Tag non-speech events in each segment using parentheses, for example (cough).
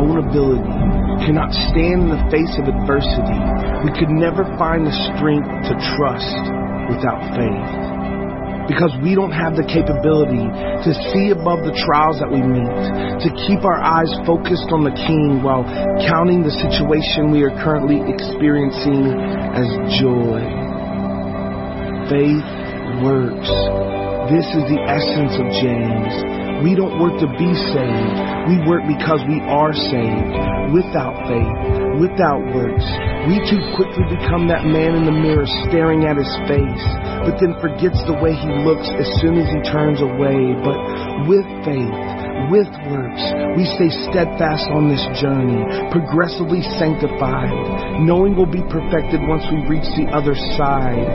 own ability, cannot stand in the face of adversity, we could never find the strength to trust without faith. Because we don't have the capability to see above the trials that we meet, to keep our eyes focused on the King while counting the situation we are currently experiencing as joy. Faith works. This is the essence of James. We don't work to be saved. We work because we are saved. Without faith, without works. We too quickly become that man in the mirror staring at his face, but then forgets the way he looks as soon as he turns away. But with faith, with works, we stay steadfast on this journey, progressively sanctified, knowing we'll be perfected once we reach the other side.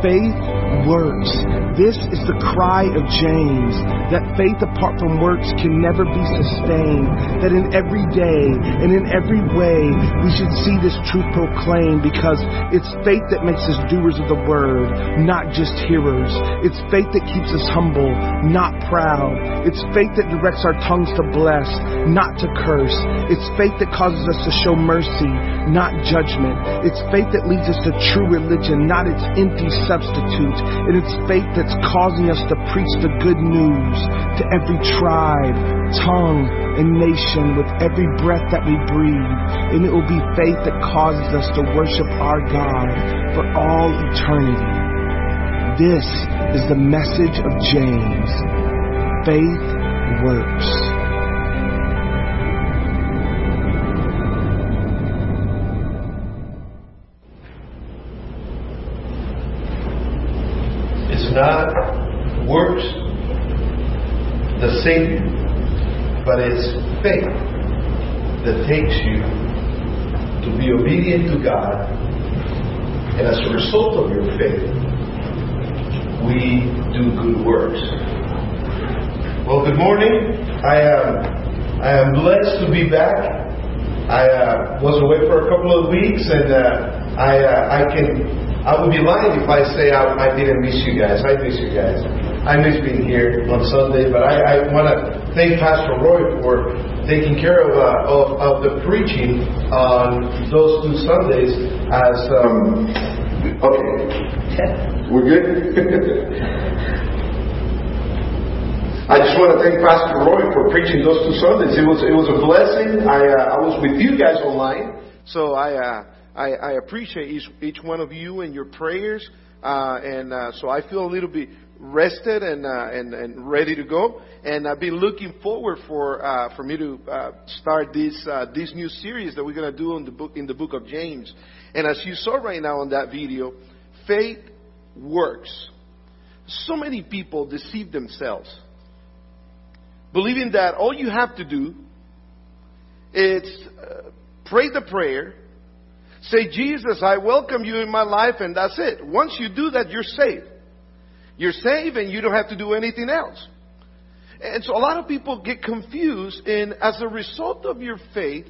Faith works. This is the cry of James that faith apart from works can never be sustained. That in every day and in every way we should see this truth proclaimed because it's faith that makes us doers of the word, not just hearers. It's faith that keeps us humble, not proud. It's faith that directs our tongues to bless, not to curse. It's faith that causes us to show mercy, not judgment. It's faith that leads us to true religion, not its empty substitute. And it's faith that's causing us to preach the good news to every tribe, tongue, and nation with every breath that we breathe. And it will be faith that causes us to worship our God for all eternity. This is the message of James. Faith works. Faith that takes you to be obedient to God. And as a result of your faith, we do good works. Well, good morning. I am, I am blessed to be back. I uh, was away for a couple of weeks, and uh, I, uh, I can I would be lying if I say I, I didn't miss you guys. I miss you guys. I miss being here on Sunday, but I, I want to thank Pastor Roy for taking care of, uh, of, of the preaching on those two Sundays. As um, okay, (laughs) we're good. (laughs) I just want to thank Pastor Roy for preaching those two Sundays. It was it was a blessing. I uh, I was with you guys online, so I. Uh, I, I appreciate each, each one of you and your prayers. Uh, and uh, so I feel a little bit rested and uh, and and ready to go. And I've been looking forward for uh, for me to uh, start this uh, this new series that we're going to do in the book in the book of James. And as you saw right now on that video, faith works. So many people deceive themselves, believing that all you have to do is uh, pray the prayer Say, Jesus, I welcome you in my life, and that's it. Once you do that, you're saved. You're saved, and you don't have to do anything else. And so a lot of people get confused, and as a result of your faith,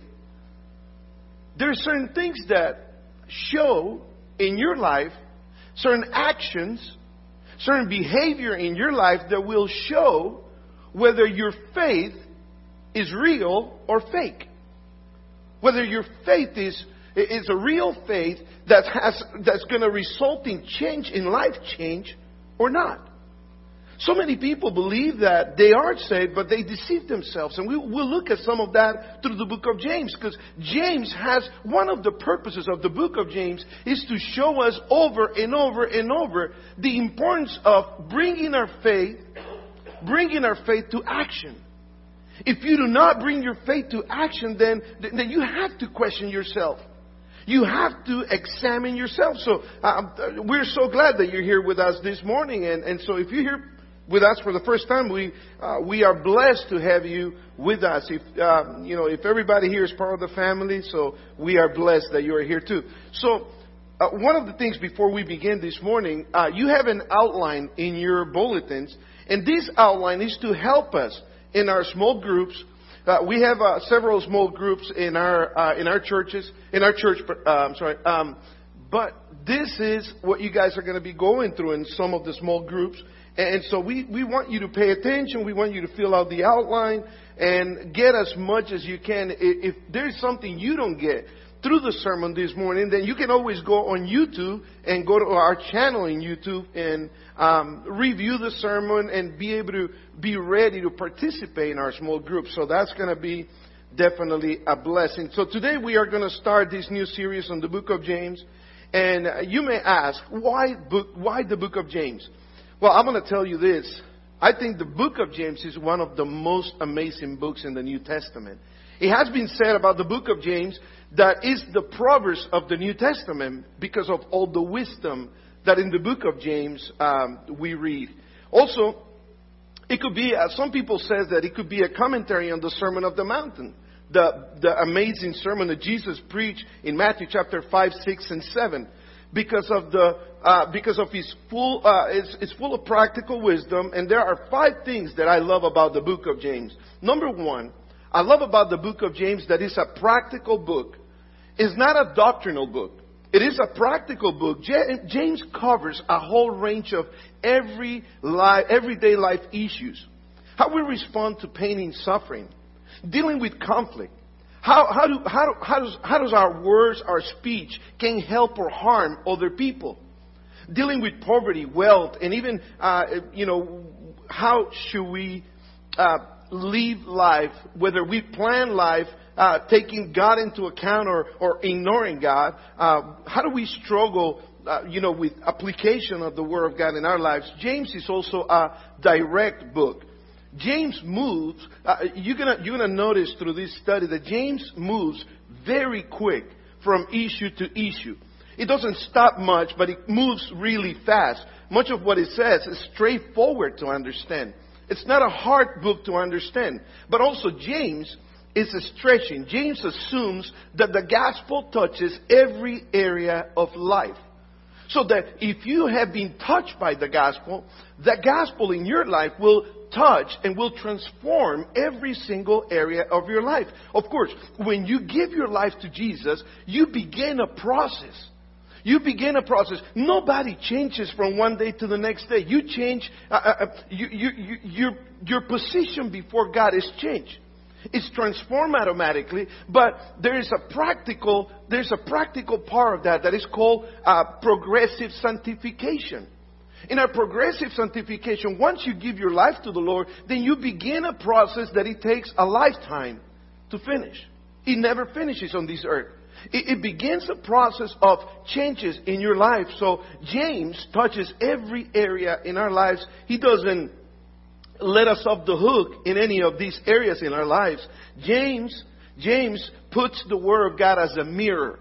there are certain things that show in your life, certain actions, certain behavior in your life that will show whether your faith is real or fake. Whether your faith is it's a real faith that has, that's going to result in change, in life change, or not. So many people believe that they are saved, but they deceive themselves. And we, will look at some of that through the book of James, because James has one of the purposes of the book of James is to show us over and over and over the importance of bringing our faith, bringing our faith to action. If you do not bring your faith to action, then, then you have to question yourself. You have to examine yourself. So uh, we're so glad that you're here with us this morning. And, and so if you're here with us for the first time, we uh, we are blessed to have you with us. If uh, you know, if everybody here is part of the family, so we are blessed that you are here too. So. Uh, one of the things before we begin this morning, uh, you have an outline in your bulletins, and this outline is to help us in our small groups uh, we have uh, several small groups in our uh, in our churches, in our church. Uh, I'm sorry, um, but this is what you guys are going to be going through in some of the small groups, And so we, we want you to pay attention. We want you to fill out the outline and get as much as you can. If there's something you don't get through the sermon this morning, then you can always go on YouTube and go to our channel in YouTube and um, review the sermon and be able to be ready to participate in our small group. So that's going to be definitely a blessing. So today we are going to start this new series on the book of James. And you may ask, why book, why the book of James? Well, I'm going to tell you this. I think the book of James is one of the most amazing books in the New Testament. It has been said about the book of James that is the Proverbs of the New Testament because of all the wisdom that in the book of James um, we read. Also, it could be, uh, some people says that it could be a commentary on the Sermon of the Mountain, the, the amazing sermon that Jesus preached in Matthew chapter 5, 6, and 7 because of the uh, because of his full uh, it's, it's full of practical wisdom and there are five things that I love about the book of James. Number one, I love about the book of James that it's a practical book. It's not a doctrinal book. It is a practical book. James covers a whole range of every life, everyday life issues. How we respond to pain and suffering, dealing with conflict, how, how, do, how, how, does, how does our words, our speech, can help or harm other people? Dealing with poverty, wealth, and even, uh, you know, how should we uh, live life, whether we plan life uh, taking God into account or, or ignoring God? Uh, how do we struggle uh, you know, with application of the Word of God in our lives, James is also a direct book. James moves, uh, you're gonna, you're gonna notice through this study that James moves very quick from issue to issue. It doesn't stop much, but it moves really fast. Much of what it says is straightforward to understand. It's not a hard book to understand. But also James is stretching. James assumes that the gospel touches every area of life. So that if you have been touched by the gospel, the gospel in your life will touch and will transform every single area of your life. Of course, when you give your life to Jesus, you begin a process. You begin a process. Nobody changes from one day to the next day. You change, uh, uh, uh you, you, you, your, your position before God is changed. It's transformed automatically, but there is a practical, there's a practical part of that that is called uh, progressive sanctification. In our progressive sanctification, once you give your life to the Lord, then you begin a process that it takes a lifetime to finish. It never finishes on this earth. It, it begins a process of changes in your life. So James touches every area in our lives. He doesn't let us off the hook in any of these areas in our lives. James, James puts the Word of God as a mirror.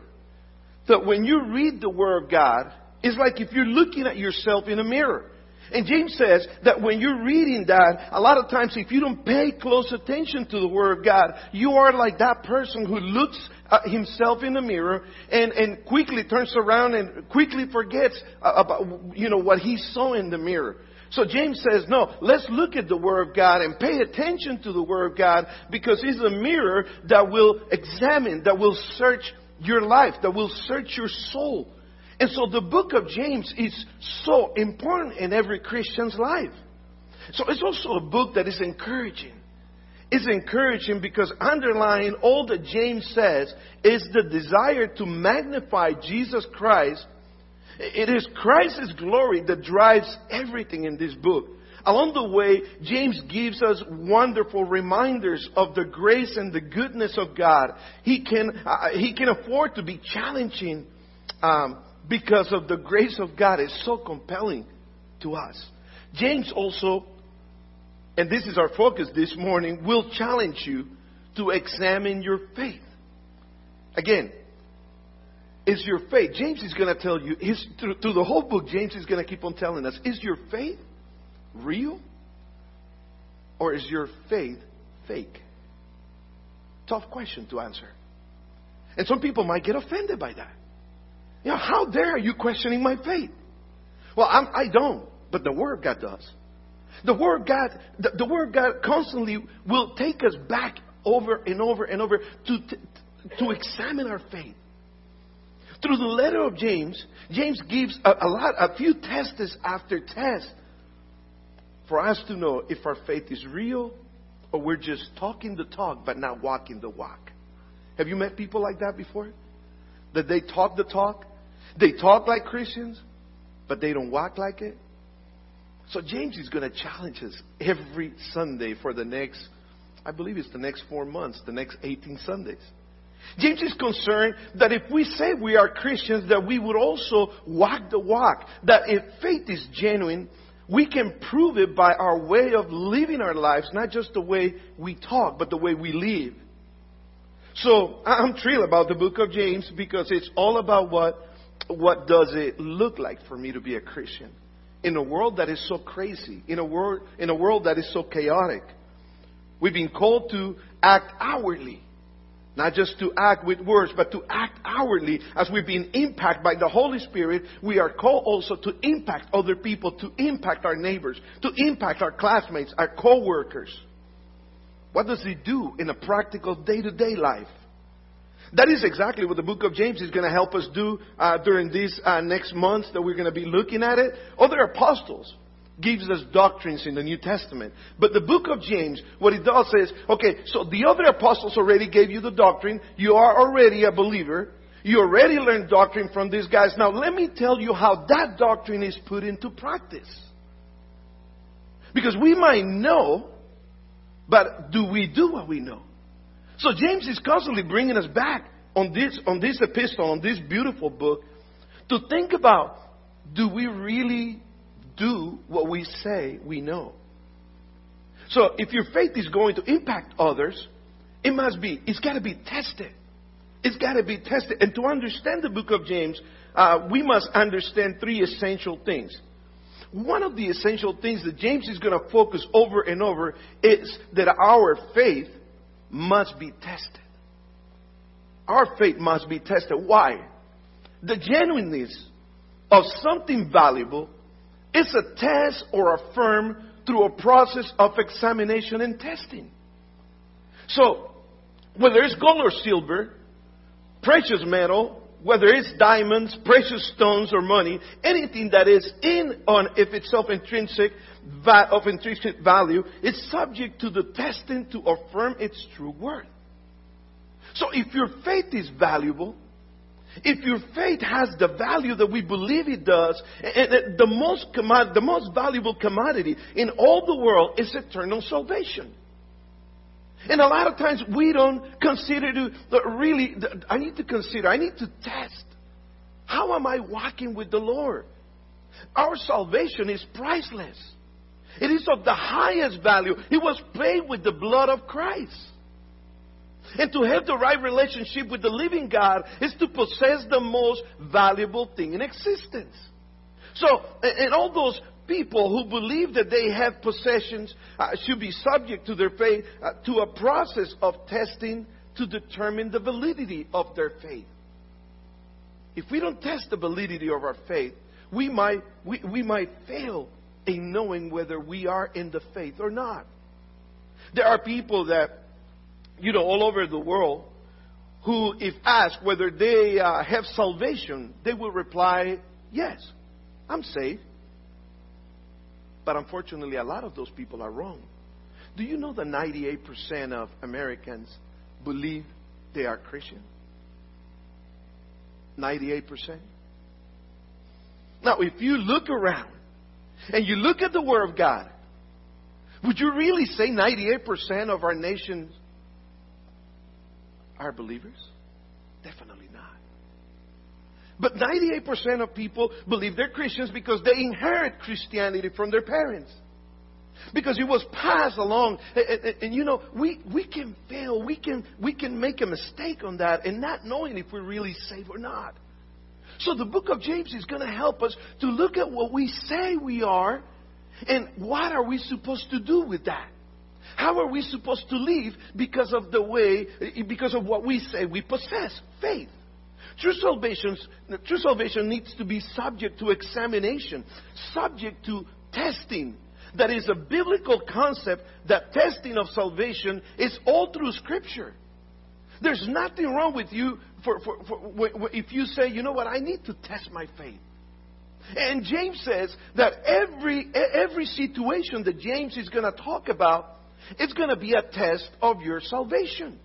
So when you read the Word of God, it's like if you're looking at yourself in a mirror. And James says that when you're reading that, a lot of times if you don't pay close attention to the Word of God, you are like that person who looks at himself in the mirror and, and quickly turns around and quickly forgets about, you know, what he saw in the mirror. So James says, no, let's look at the Word of God and pay attention to the Word of God because it's a mirror that will examine, that will search your life, that will search your soul. And so the book of James is so important in every Christian's life. So it's also a book that is encouraging. It's encouraging because underlying all that James says is the desire to magnify Jesus Christ. It is Christ's glory that drives everything in this book. Along the way, James gives us wonderful reminders of the grace and the goodness of God. He can, uh, he can afford to be challenging um, because of the grace of God is so compelling to us. James also, and this is our focus this morning, will challenge you to examine your faith. Again, is your faith, James is going to tell you, his, through, through the whole book, James is going to keep on telling us, is your faith real? Or is your faith fake? Tough question to answer. And some people might get offended by that. You know, how dare you questioning my faith? Well, I'm, I do not but the Word God does. The Word God, the, the Word God constantly will take us back over and over and over to, to, to examine our faith. Through the letter of James, James gives a, a lot, a few tests after tests for us to know if our faith is real or we're just talking the talk but not walking the walk. Have you met people like that before? That they talk the talk, they talk like Christians, but they don't walk like it? So James is going to challenge us every Sunday for the next, I believe it's the next four months, the next 18 Sundays. James is concerned that if we say we are Christians, that we would also walk the walk. That if faith is genuine, we can prove it by our way of living our lives, not just the way we talk, but the way we live. So I'm thrilled about the book of James because it's all about what, what does it look like for me to be a Christian in a world that is so crazy, in a world, in a world that is so chaotic. We've been called to act outwardly. Not just to act with words, but to act outwardly. As we've been impacted by the Holy Spirit, we are called also to impact other people, to impact our neighbors, to impact our classmates, our co-workers. What does it do in a practical day-to-day life? That is exactly what the book of James is going to help us do uh, during these uh, next months that we're going to be looking at it. Other apostles gives us doctrines in the New Testament. But the book of James, what it does is, okay, so the other apostles already gave you the doctrine. You are already a believer. You already learned doctrine from these guys. Now let me tell you how that doctrine is put into practice. Because we might know, but do we do what we know? So James is constantly bringing us back on this, on this epistle, on this beautiful book, to think about, do we really do what we say we know. So if your faith is going to impact others, it must be, it's got to be tested. It's got to be tested. And to understand the book of James, uh, we must understand three essential things. One of the essential things that James is going to focus over and over is that our faith must be tested. Our faith must be tested. Why? The genuineness of something valuable it's a test or affirm through a process of examination and testing. So, whether it's gold or silver, precious metal, whether it's diamonds, precious stones, or money, anything that is in on if it's of intrinsic of intrinsic value is subject to the testing to affirm its true worth. So if your faith is valuable, if your faith has the value that we believe it does, the most, the most valuable commodity in all the world is eternal salvation. And a lot of times we don't consider to really, I need to consider, I need to test. How am I walking with the Lord? Our salvation is priceless. It is of the highest value. It was paid with the blood of Christ. And to have the right relationship with the living God is to possess the most valuable thing in existence. So, and all those people who believe that they have possessions uh, should be subject to their faith uh, to a process of testing to determine the validity of their faith. If we don't test the validity of our faith, we might, we, we might fail in knowing whether we are in the faith or not. There are people that you know, all over the world who, if asked whether they uh, have salvation, they will reply, Yes, I'm saved. But unfortunately, a lot of those people are wrong. Do you know that 98% of Americans believe they are Christian? 98%. Now, if you look around and you look at the Word of God, would you really say 98% of our nation's are believers? Definitely not. But 98% of people believe they're Christians because they inherit Christianity from their parents. Because it was passed along. And, and, and, you know, we, we can fail. We can, we can make a mistake on that and not knowing if we're really saved or not. So the book of James is going to help us to look at what we say we are and what are we supposed to do with that. How are we supposed to live because of the way, because of what we say we possess? Faith. True salvation, true salvation needs to be subject to examination, subject to testing. That is a biblical concept that testing of salvation is all through Scripture. There's nothing wrong with you for, for, for, if you say, you know what, I need to test my faith. And James says that every, every situation that James is going to talk about, it's going to be a test of your salvation.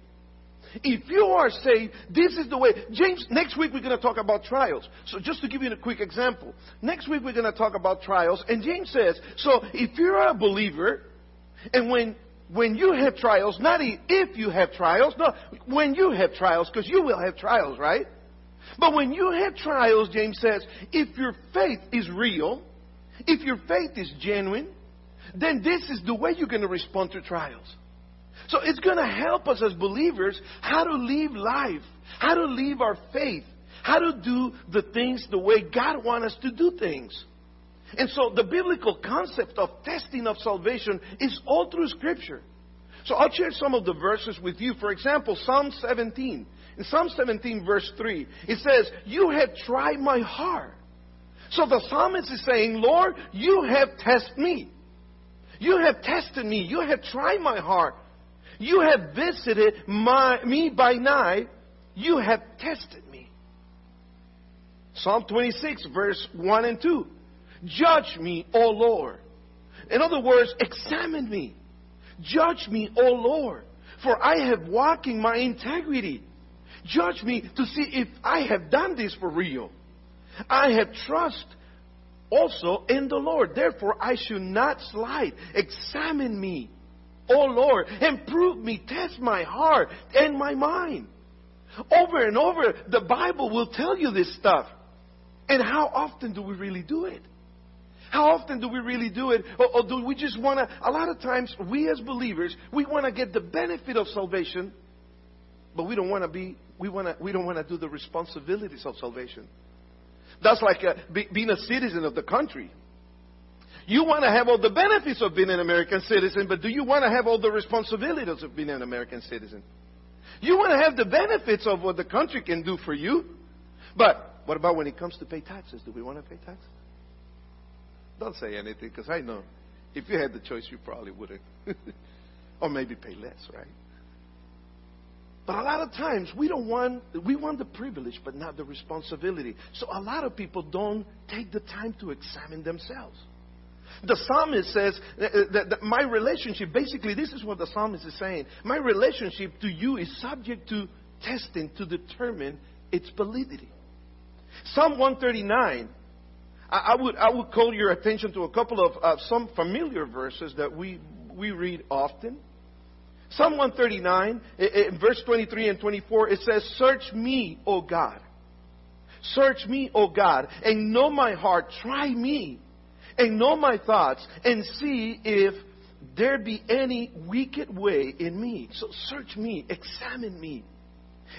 If you are saved, this is the way. James, next week we're going to talk about trials. So just to give you a quick example. Next week we're going to talk about trials. And James says, so if you're a believer, and when, when you have trials, not if you have trials, no, when you have trials, because you will have trials, right? But when you have trials, James says, if your faith is real, if your faith is genuine, then this is the way you're going to respond to trials. So it's going to help us as believers how to live life, how to live our faith, how to do the things the way God wants us to do things. And so the biblical concept of testing of salvation is all through Scripture. So I'll share some of the verses with you. For example, Psalm 17. In Psalm 17, verse 3, it says, You have tried my heart. So the psalmist is saying, Lord, you have tested me. You have tested me. You have tried my heart. You have visited my, me by night. You have tested me. Psalm 26, verse 1 and 2. Judge me, O Lord. In other words, examine me. Judge me, O Lord, for I have walked in my integrity. Judge me to see if I have done this for real. I have trust also in the Lord. Therefore, I should not slide. Examine me, O Lord, and prove me. Test my heart and my mind. Over and over, the Bible will tell you this stuff. And how often do we really do it? How often do we really do it? Or, or do we just want to? A lot of times, we as believers, we want to get the benefit of salvation, but we don't want to be. We want to. We don't want to do the responsibilities of salvation. That's like a, be, being a citizen of the country. You want to have all the benefits of being an American citizen, but do you want to have all the responsibilities of being an American citizen? You want to have the benefits of what the country can do for you, but what about when it comes to pay taxes? Do we want to pay taxes? Don't say anything because I know if you had the choice, you probably wouldn't. (laughs) or maybe pay less, right? But a lot of times we don't want we want the privilege but not the responsibility. So a lot of people don't take the time to examine themselves. The psalmist says that, that my relationship, basically, this is what the psalmist is saying. My relationship to you is subject to testing to determine its validity. Psalm 139 I, would, I would call your attention to a couple of uh, some familiar verses that we, we read often. Psalm 139, in verse 23 and 24, it says, Search me, O God. Search me, O God, and know my heart. Try me, and know my thoughts, and see if there be any wicked way in me. So search me, examine me,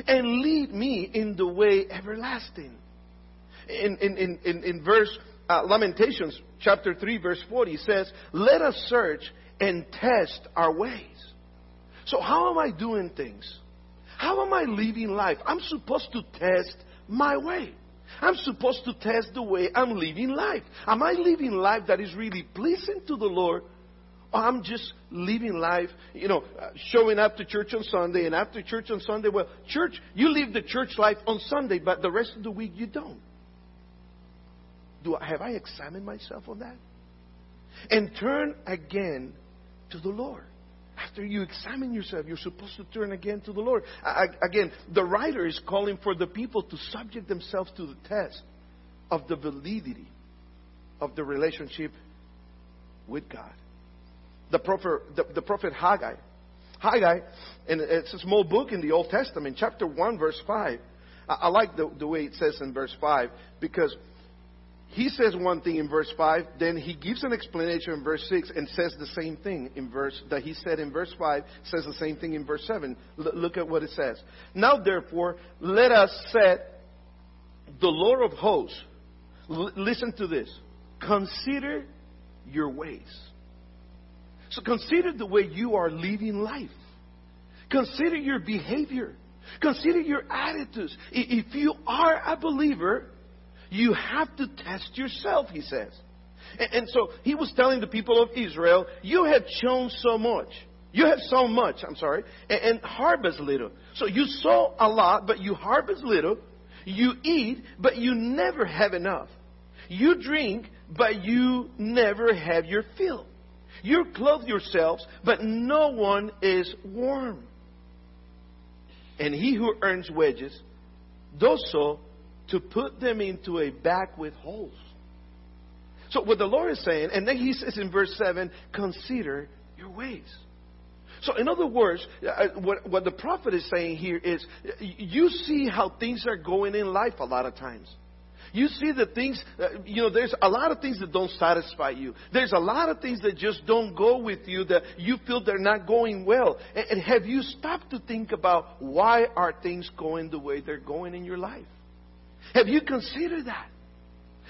and lead me in the way everlasting in, in, in, in verse uh, Lamentations chapter 3 verse 40 says, let us search and test our ways. So how am I doing things? How am I living life? I'm supposed to test my way. I'm supposed to test the way I'm living life. Am I living life that is really pleasing to the Lord? Or I'm just living life, you know, uh, showing up to church on Sunday and after church on Sunday, well, church, you live the church life on Sunday, but the rest of the week you don't. Do I, have I examined myself on that? And turn again to the Lord. After you examine yourself, you're supposed to turn again to the Lord. I, again, the writer is calling for the people to subject themselves to the test of the validity of the relationship with God. The prophet, the, the prophet Haggai. Haggai, and it's a small book in the Old Testament, chapter 1, verse 5. I, I like the, the way it says in verse 5 because he says one thing in verse 5, then he gives an explanation in verse 6 and says the same thing in verse that he said in verse 5, says the same thing in verse 7. L- look at what it says. Now therefore, let us set the Lord of hosts. L- listen to this. Consider your ways. So consider the way you are living life. Consider your behavior. Consider your attitudes. If you are a believer, you have to test yourself, he says. And, and so he was telling the people of Israel, you have shown so much. You have so much, I'm sorry, and, and harvest little. So you sow a lot, but you harvest little. You eat, but you never have enough. You drink, but you never have your fill. You clothe yourselves, but no one is warm. And he who earns wages does so to put them into a bag with holes. So what the Lord is saying, and then he says in verse 7, consider your ways. So, in other words, uh, what, what the prophet is saying here is you see how things are going in life a lot of times. You see the things, uh, you know, there's a lot of things that don't satisfy you. There's a lot of things that just don't go with you that you feel they're not going well. And, and have you stopped to think about why are things going the way they're going in your life? Have you considered that?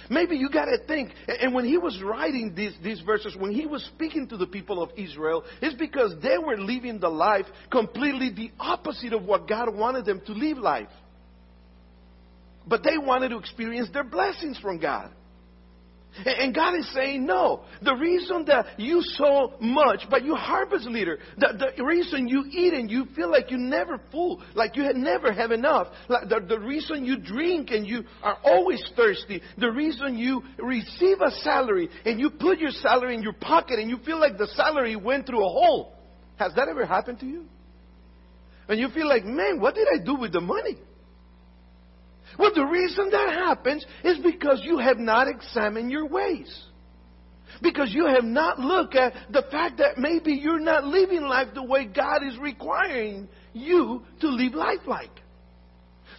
Maybe you got to think. And when he was writing these, these verses, when he was speaking to the people of Israel, it's because they were living the life completely the opposite of what God wanted them to live life. But they wanted to experience their blessings from God. And God is saying, no. The reason that you sow much, but you harvest little, the, the reason you eat and you feel like you never full, like you never have enough, like the, the reason you drink and you are always thirsty, the reason you receive a salary and you put your salary in your pocket and you feel like the salary went through a hole. Has that ever happened to you? And you feel like, man, what did I do with the money? Well, the reason that happens is because you have not examined your ways. Because you have not looked at the fact that maybe you're not living life the way God is requiring you to live life like.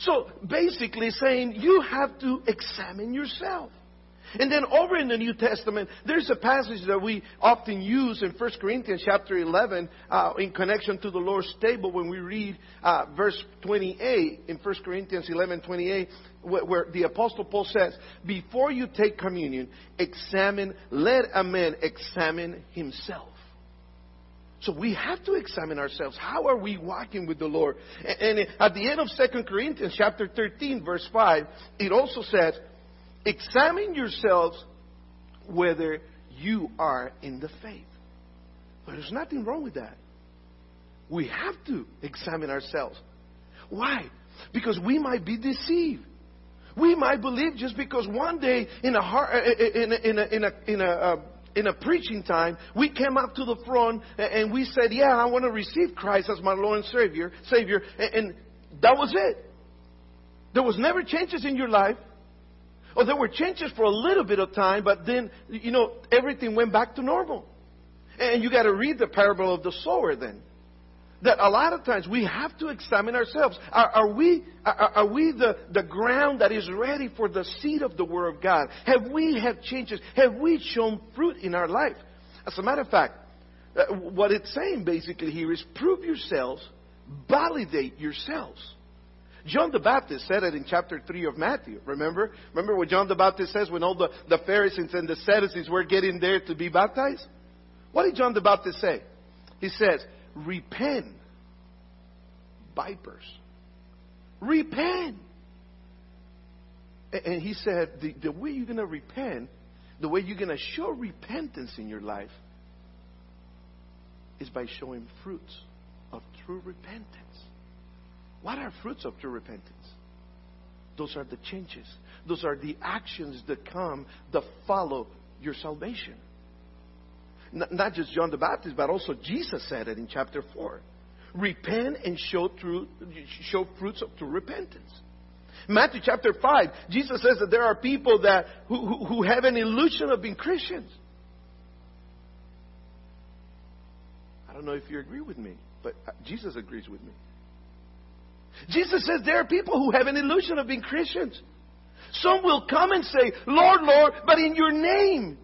So basically saying you have to examine yourself. And then over in the New Testament, there's a passage that we often use in 1 Corinthians chapter 11 uh, in connection to the Lord's table when we read uh, verse 28 in 1 Corinthians 11, 28, where, where the Apostle Paul says, Before you take communion, examine, let a man examine himself. So we have to examine ourselves. How are we walking with the Lord? And at the end of 2 Corinthians chapter 13, verse 5, it also says, Examine yourselves whether you are in the faith. But there's nothing wrong with that. We have to examine ourselves. Why? Because we might be deceived. We might believe just because one day in a in a, in a, in a, in a, uh, in a preaching time, we came up to the front and we said, "Yeah, I want to receive Christ as my Lord and Savior." Savior, and that was it. There was never changes in your life. Oh, there were changes for a little bit of time, but then, you know, everything went back to normal. And you got to read the parable of the sower then. That a lot of times we have to examine ourselves. Are, are we, are, are, we the, the ground that is ready for the seed of the Word of God? Have we had changes? Have we shown fruit in our life? As a matter of fact, uh, what it's saying basically here is prove yourselves, validate yourselves. John the Baptist said it in chapter 3 of Matthew. Remember? Remember what John the Baptist says when all the, the Pharisees and the Sadducees were getting there to be baptized? What did John the Baptist say? He says, Repent, vipers. Repent. And he said, the, the way you're going to repent, the way you're going to show repentance in your life is by showing fruits of true repentance. What are fruits of true repentance? Those are the changes. Those are the actions that come that follow your salvation. Not just John the Baptist, but also Jesus said it in chapter 4. Repent and show, true, show fruits of true repentance. Matthew chapter 5, Jesus says that there are people that, who, who, who have an illusion of being Christians. I don't know if you agree with me, but uh, Jesus agrees with me. Jesus says there are people who have an illusion of being Christians. Some will come and say, Lord, Lord, but in your name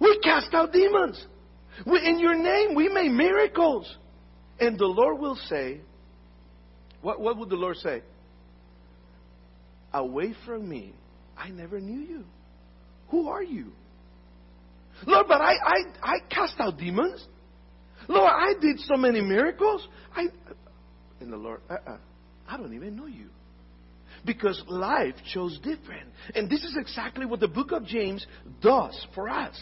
we cast out demons. We, in your name we made miracles. And the Lord will say, what, what would the Lord say? Away from me, I never knew you. Who are you? Lord, but I, I, I cast out demons. Lord, I did so many miracles. I, and the Lord, uh-uh. I don't even know you. Because life chose different. And this is exactly what the book of James does for us.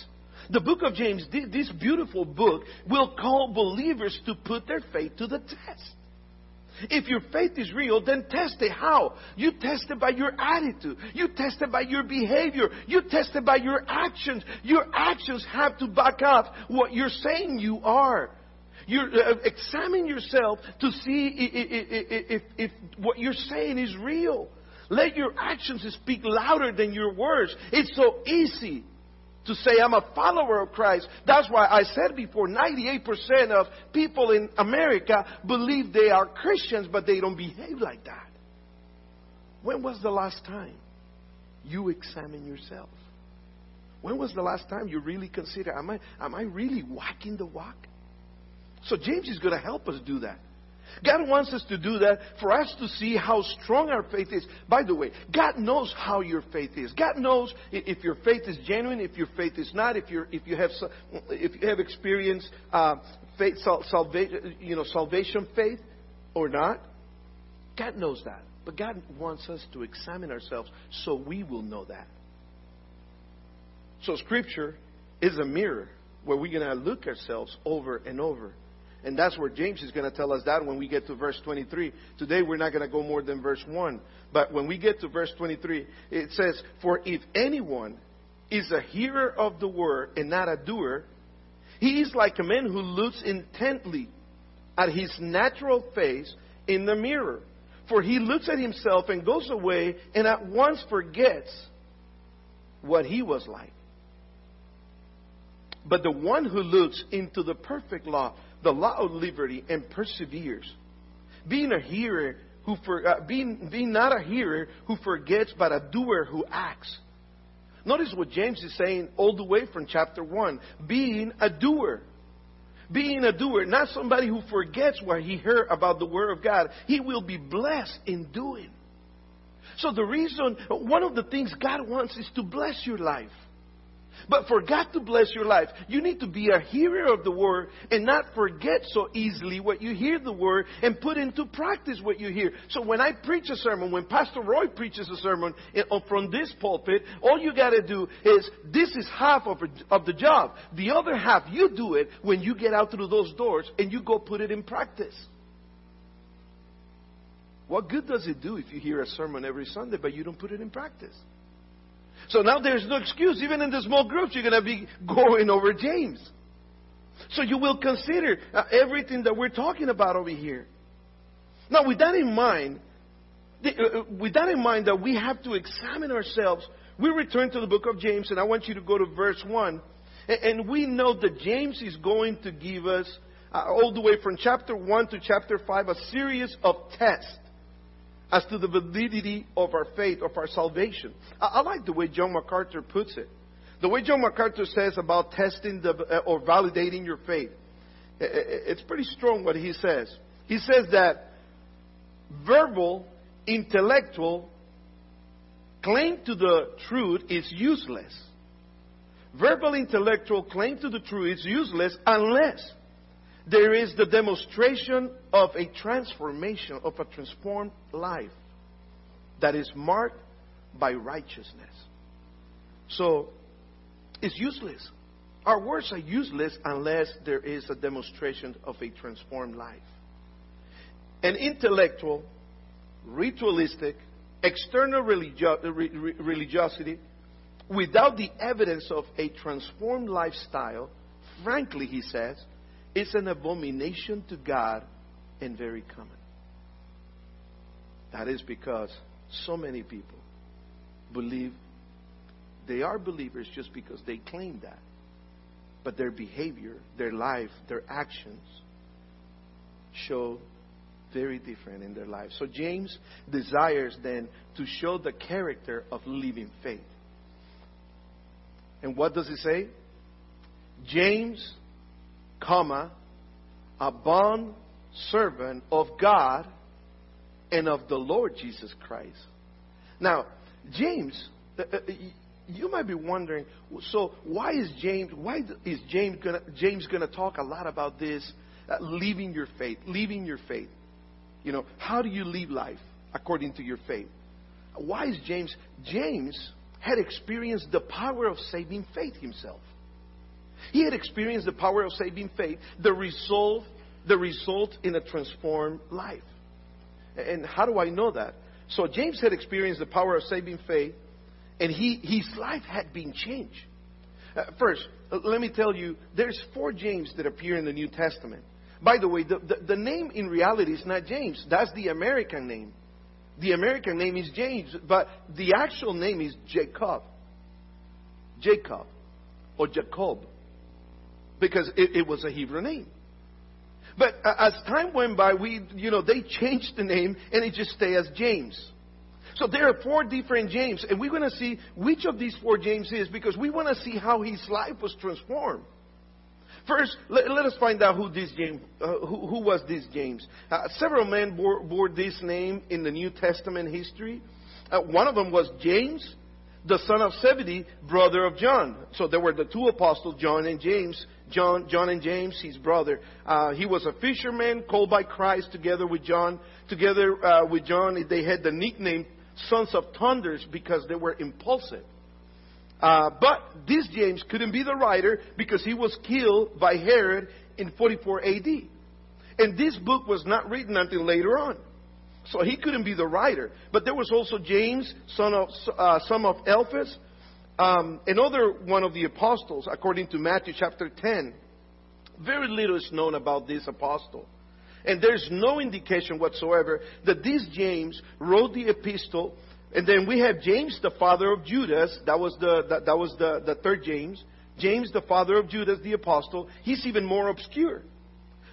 The book of James, this beautiful book, will call believers to put their faith to the test. If your faith is real, then test it. How? You test it by your attitude. You test it by your behavior. You test it by your actions. Your actions have to back up what you're saying you are. You uh, examine yourself to see if, if, if what you're saying is real. Let your actions speak louder than your words. It's so easy to say I'm a follower of Christ. That's why I said before 98% of people in America believe they are Christians, but they don't behave like that. When was the last time you examine yourself? When was the last time you really consider, am I, am I really walking the walk? So James is going to help us do that. God wants us to do that for us to see how strong our faith is. By the way, God knows how your faith is. God knows if your faith is genuine, if your faith is not, if you if you have if you have experienced uh, faith, salvation, you know, salvation faith or not. God knows that, but God wants us to examine ourselves so we will know that. So Scripture is a mirror where we're going to look ourselves over and over and that's where James is going to tell us that when we get to verse 23. Today we're not going to go more than verse 1. But when we get to verse 23, it says, For if anyone is a hearer of the word and not a doer, he is like a man who looks intently at his natural face in the mirror. For he looks at himself and goes away and at once forgets what he was like. But the one who looks into the perfect law, the law of liberty and perseveres. Being a hearer who for, uh, being, being not a hearer who forgets, but a doer who acts. Notice what James is saying all the way from chapter 1. Being a doer. Being a doer, not somebody who forgets what he heard about the Word of God. He will be blessed in doing. So the reason, one of the things God wants is to bless your life. But for God to bless your life, you need to be a hearer of the word and not forget so easily what you hear the word and put into practice what you hear. So when I preach a sermon, when Pastor Roy preaches a sermon uh, from this pulpit, all you got to do is this is half of, of the job. The other half, you do it when you get out through those doors and you go put it in practice. What good does it do if you hear a sermon every Sunday but you don't put it in practice? So now there's no excuse. Even in the small groups, you're going to be going over James. So you will consider uh, everything that we're talking about over here. Now, with that in mind, uh, uh, with that in mind that we have to examine ourselves, we return to the book of James, and I want you to go to verse 1. And, we know that James is going to give us, all the way from chapter 1 to chapter 5, a series of tests as to the validity of our faith, of our salvation. I, I like the way John MacArthur puts it. The way John MacArthur says about testing the, uh, or validating your faith. It's pretty strong what he says. He says that verbal, intellectual claim to the truth is useless. Verbal, intellectual claim to the truth is useless unless there is the demonstration of a transformation, of a transformed life that is marked by righteousness. So, it's useless. Our words are useless unless there is a demonstration of a transformed life. An intellectual, ritualistic, external religio- religiosity without the evidence of a transformed lifestyle, frankly, he says, is an abomination to God and very common. That is because so many people believe they are believers just because they claim that. But their behavior, their life, their actions show very different in their lives. So James desires then to show the character of living faith. And what does he say? James comma, a bond servant of God and of the Lord Jesus Christ. Now, James, uh, uh, you might be wondering, so why is James? Why is James gonna James gonna talk a lot about this, uh, leaving your faith, leaving your faith? You know, how do you live life according to your faith? Why is James? James had experienced the power of saving faith himself. He had experienced the power of saving faith, the result, the result in a transformed life. And how do I know that? So James had experienced the power of saving faith, and he, his life had been changed. Uh, first, let me tell you, there's four James that appear in the New Testament. By the way, the, the, the, name in reality is not James. That's the American name. The American name is James, but the actual name is Jacob. Jacob. Or Jacob. Because it, it was a Hebrew name. But uh, as time went by, we, you know, they changed the name and it just stayed as James. So there are four different James, and we're going to see which of these four James is because we want to see how his life was transformed. First, let, let us find out who this James, uh, who, who, was this James. Uh, several men bore, bore, this name in the New Testament history. Uh, one of them was James, the son of Zebedee, brother of John. So there were the two apostles, John and James. John, John and James, his brother. Uh, he was a fisherman called by Christ together with John. Together uh, with John, they had the nickname sons of thunders because they were impulsive. Uh, but this James couldn't be the writer because he was killed by Herod in 44 AD. And this book was not written until later on. So he couldn't be the writer. But there was also James, son of, uh, son of Alphaeus, um, another one of the apostles, according to Matthew chapter 10. Very little is known about this apostle. And there's no indication whatsoever that this James wrote the epistle. And then we have James, the father of Judas. That was the, that, that was the, the third James. James, the father of Judas, the apostle. He's even more obscure.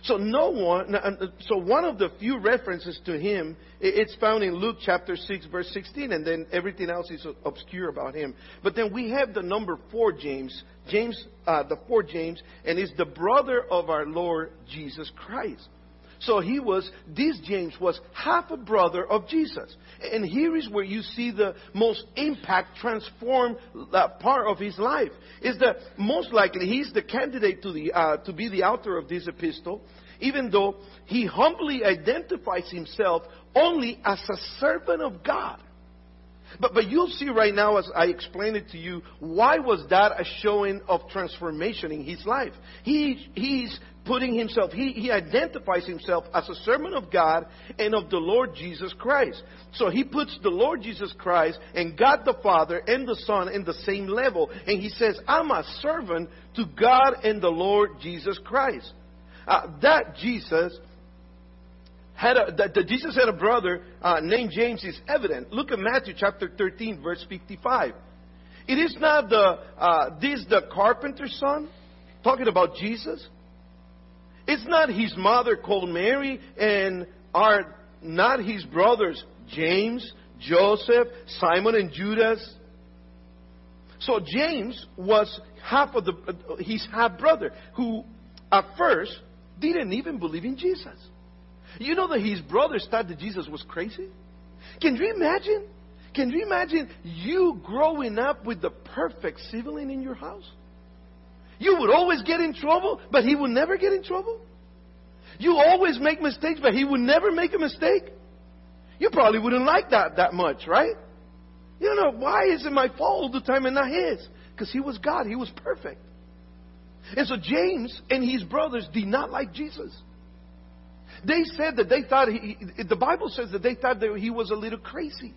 So no one, so one of the few references to him, it's found in Luke chapter 6 verse 16 and then everything else is obscure about him. But then we have the number 4 James, James, uh, the 4 James, and is the brother of our Lord Jesus Christ. So he was, this James was half a brother of Jesus. And here is where you see the most impact transform uh, part of his life. Is that most likely he's the candidate to, the, uh, to be the author of this epistle, even though he humbly identifies himself only as a servant of God. But, but you'll see right now as I explain it to you, why was that a showing of transformation in his life? He, he's putting himself, he, he identifies himself as a servant of God and of the Lord Jesus Christ. So he puts the Lord Jesus Christ and God the Father and the Son in the same level. And he says, I'm a servant to God and the Lord Jesus Christ. Uh, that Jesus had a, that, that Jesus had a brother uh, named James is evident. Look at Matthew chapter 13, verse 55. It is not the uh, this the carpenter's son talking about Jesus. It's not his mother called Mary and are not his brothers James, Joseph, Simon, and Judas. So James was half of the his half brother who at first didn't even believe in Jesus. You know that his brothers thought that Jesus was crazy? Can you imagine? Can you imagine you growing up with the perfect sibling in your house? You would always get in trouble, but he would never get in trouble. You always make mistakes, but he would never make a mistake. You probably wouldn't like that that much, right? You know, why is it my fault all the time and not his? Because he was God. He was perfect. And so James and his brothers did not like Jesus. They said that they thought he, the Bible says that they thought that he was a little crazy.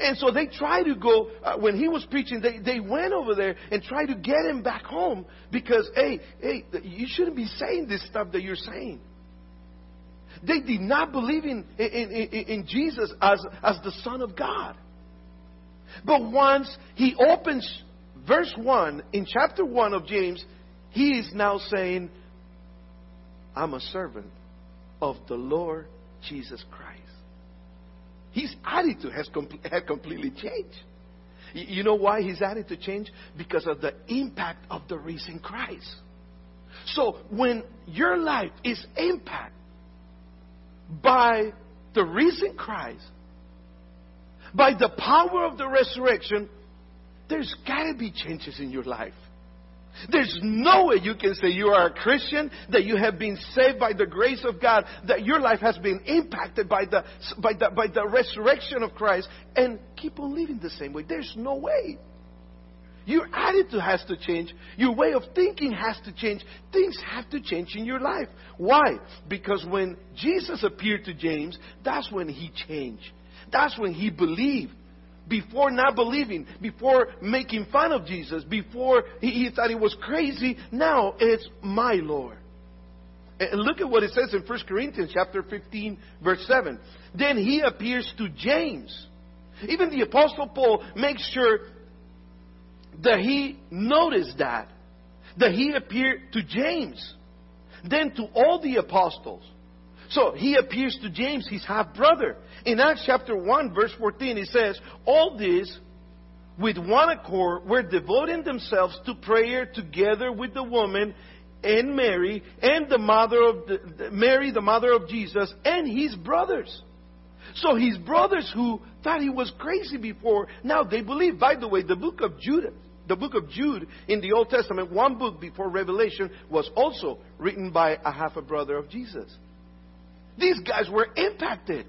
And so they tried to go, uh, when he was preaching, they, they went over there and tried to get him back home because, hey, hey, you shouldn't be saying this stuff that you're saying. They did not believe in, in, in, in Jesus as, as the Son of God. But once he opens verse 1 in chapter 1 of James, he is now saying, I'm a servant of the Lord Jesus Christ. His attitude has com- had completely changed. You know why his attitude changed? Because of the impact of the risen Christ. So when your life is impacted by the risen Christ, by the power of the resurrection, there's got to be changes in your life. There's no way you can say you are a Christian, that you have been saved by the grace of God, that your life has been impacted by the, by the, by the resurrection of Christ, and keep on living the same way. There's no way. Your attitude has to change. Your way of thinking has to change. Things have to change in your life. Why? Because when Jesus appeared to James, that's when he changed. That's when he believed. Before not believing, before making fun of Jesus, before he, he thought he was crazy, now it's my Lord. And look at what it says in 1 Corinthians chapter 15, verse 7. Then he appears to James. Even the Apostle Paul makes sure that he noticed that. That he appeared to James. Then to all the apostles. So he appears to James, his half brother. In Acts chapter 1, verse 14, it says, All these, with one accord were devoting themselves to prayer together with the woman and Mary and the mother of the, Mary, the mother of Jesus, and his brothers. So his brothers who thought he was crazy before, now they believe. By the way, the book of Judah, the book of Jude in the Old Testament, one book before Revelation, was also written by a half a brother of Jesus. These guys were impacted.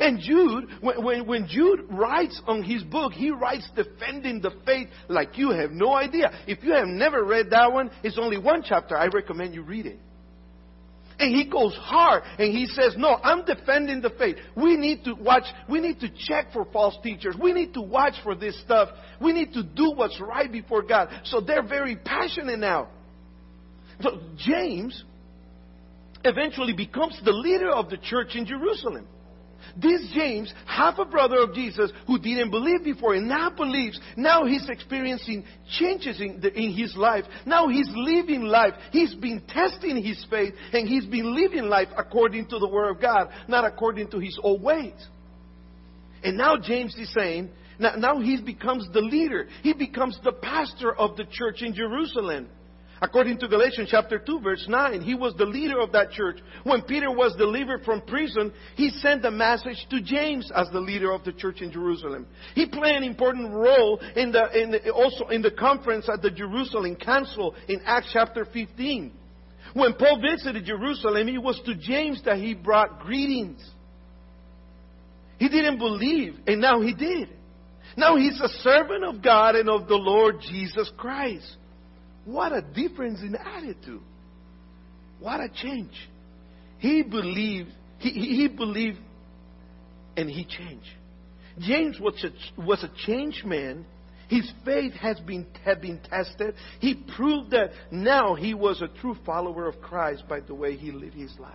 And Jude, when, when, when, Jude writes on his book, he writes defending the faith like you have no idea. If you have never read that one, it's only one chapter. I recommend you read it. And he goes hard and he says, No, I'm defending the faith. We need to watch, we need to check for false teachers. We need to watch for this stuff. We need to do what's right before God. So they're very passionate now. So James eventually becomes the leader of the church in Jerusalem. This James, half a brother of Jesus, who didn't believe before and now believes, now he's experiencing changes in, the, in his life. Now he's living life. He's been testing his faith and he's been living life according to the Word of God, not according to his old ways. And now James is saying, now, now he becomes the leader. He becomes the pastor of the church in Jerusalem. According to Galatians chapter 2 verse 9, he was the leader of that church. When Peter was delivered from prison, he sent a message to James as the leader of the church in Jerusalem. He played an important role in the, in the, also in the conference at the Jerusalem Council in Acts chapter 15. When Paul visited Jerusalem, it was to James that he brought greetings. He didn't believe, and now he did. Now he's a servant of God and of the Lord Jesus Christ. What a difference in attitude. What a change. He believed, he, he believed, and he changed. James was a, was a changed man. His faith has been, had been tested. He proved that now he was a true follower of Christ by the way he lived his life.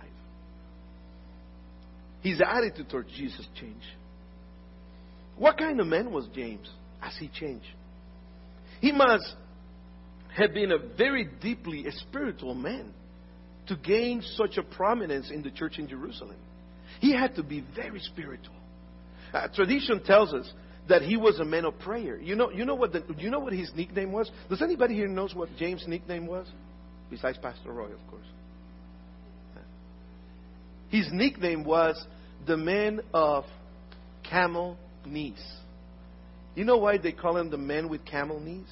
His attitude towards Jesus changed. What kind of man was James as he changed? He must had been a very deeply spiritual man to gain such a prominence in the church in Jerusalem. He had to be very spiritual. Uh, tradition tells us that he was a man of prayer. You know, you know what the, you know what his nickname was? Does anybody here knows what James' nickname was? Besides Pastor Roy, of course. His nickname was the man of camel knees. You know why they call him the man with camel knees?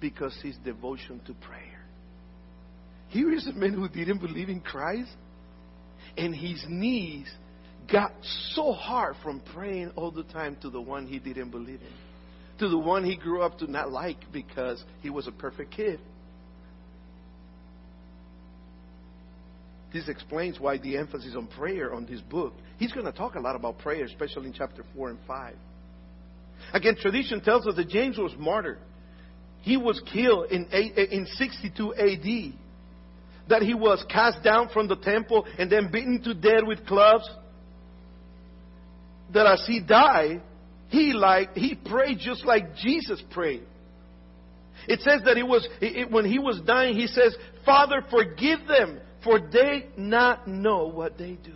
Because his devotion to prayer. Here is a man who didn't believe in Christ, and his knees got so hard from praying all the time to the one he didn't believe in, to the one he grew up to not like because he was a perfect kid. This explains why the emphasis on prayer on this book. He's going to talk a lot about prayer, especially in chapter 4 and 5. Again, tradition tells us that James was martyred he was killed in, in 62 AD. That he was cast down from the temple and then beaten to death with clubs. That as he died, he like he prayed just like Jesus prayed. It says that he was it, when he was dying, he says, "Father, forgive them, for they not know what they do."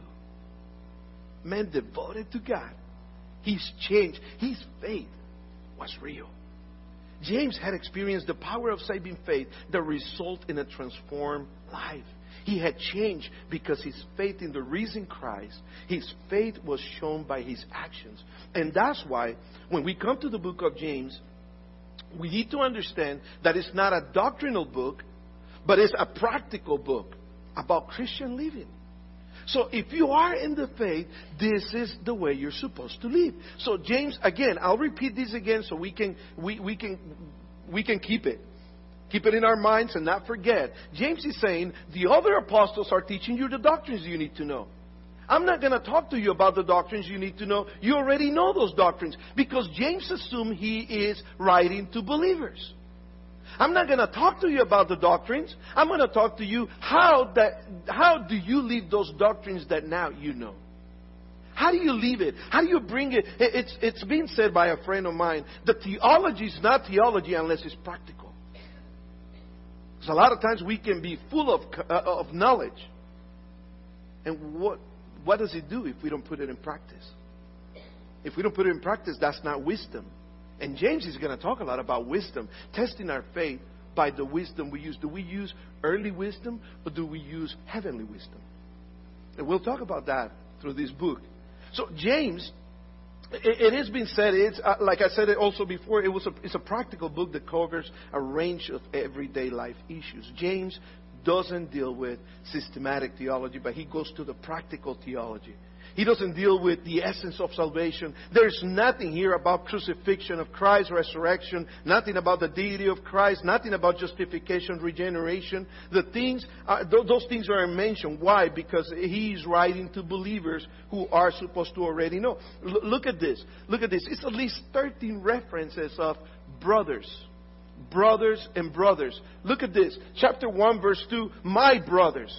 Man devoted to God, he's changed. His faith was real. James had experienced the power of saving faith that result in a transformed life. He had changed because his faith in the risen Christ, his faith was shown by his actions. And that's why when we come to the book of James, we need to understand that it's not a doctrinal book, but it's a practical book about Christian living. So if you are in the faith, this is the way you're supposed to live. So James, again, I'll repeat this again so we can we, we can we can keep it. Keep it in our minds and not forget. James is saying the other apostles are teaching you the doctrines you need to know. I'm not going to talk to you about the doctrines you need to know. You already know those doctrines because James assumed he is writing to believers. I'm not going to talk to you about the doctrines. I'm going to talk to you how that how do you leave those doctrines that now you know. How do you leave it? How do you bring it? It's, it's been said by a friend of mine that theology is not theology unless it's practical. Because a lot of times we can be full of, uh, of knowledge. And what, what does it do if we don't put it in practice? If we don't put it in practice, that's not wisdom. And James is going to talk a lot about wisdom, testing our faith by the wisdom we use. Do we use earthly wisdom or do we use heavenly wisdom? And we'll talk about that through this book. So James, it, it has been said, it's uh, like I said it also before, it was a, it's a practical book that covers a range of everyday life issues. James doesn't deal with systematic theology, but he goes to the practical theology. He doesn't deal with the essence of salvation. There's nothing here about crucifixion of Christ, resurrection, nothing about the deity of Christ, nothing about justification, regeneration. The things, uh, th- those things are mentioned. Why? Because he is writing to believers who are supposed to already know. L- look at this. Look at this. It's at least 13 references of brothers brothers and brothers. Look at this. Chapter 1, verse 2, my brothers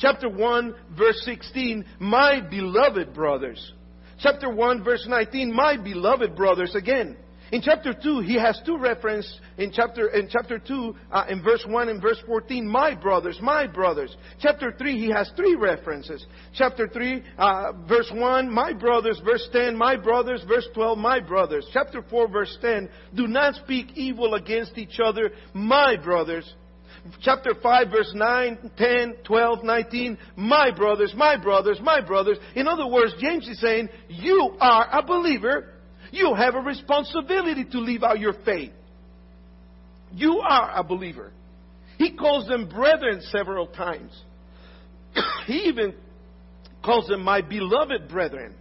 chapter 1, verse 16, my beloved brothers. Chapter 1, verse 19, my beloved brothers again. In chapter 2, he has two references. In chapter, in chapter 2, uh, in verse 1 and verse 14, my brothers, my brothers. Chapter 3, he has three references. Chapter 3, uh, verse 1, my brothers. Verse 10, my brothers. Verse 12, my brothers. Chapter 4, verse 10, do not speak evil against each other, my brothers chapter 5, verse 9, 10, 12, 19, my brothers, my brothers, my brothers. In other words, James is saying, you are a believer. You have a responsibility to live out your faith. You are a believer. He calls them brethren several times. (coughs) he even calls them my beloved brethren.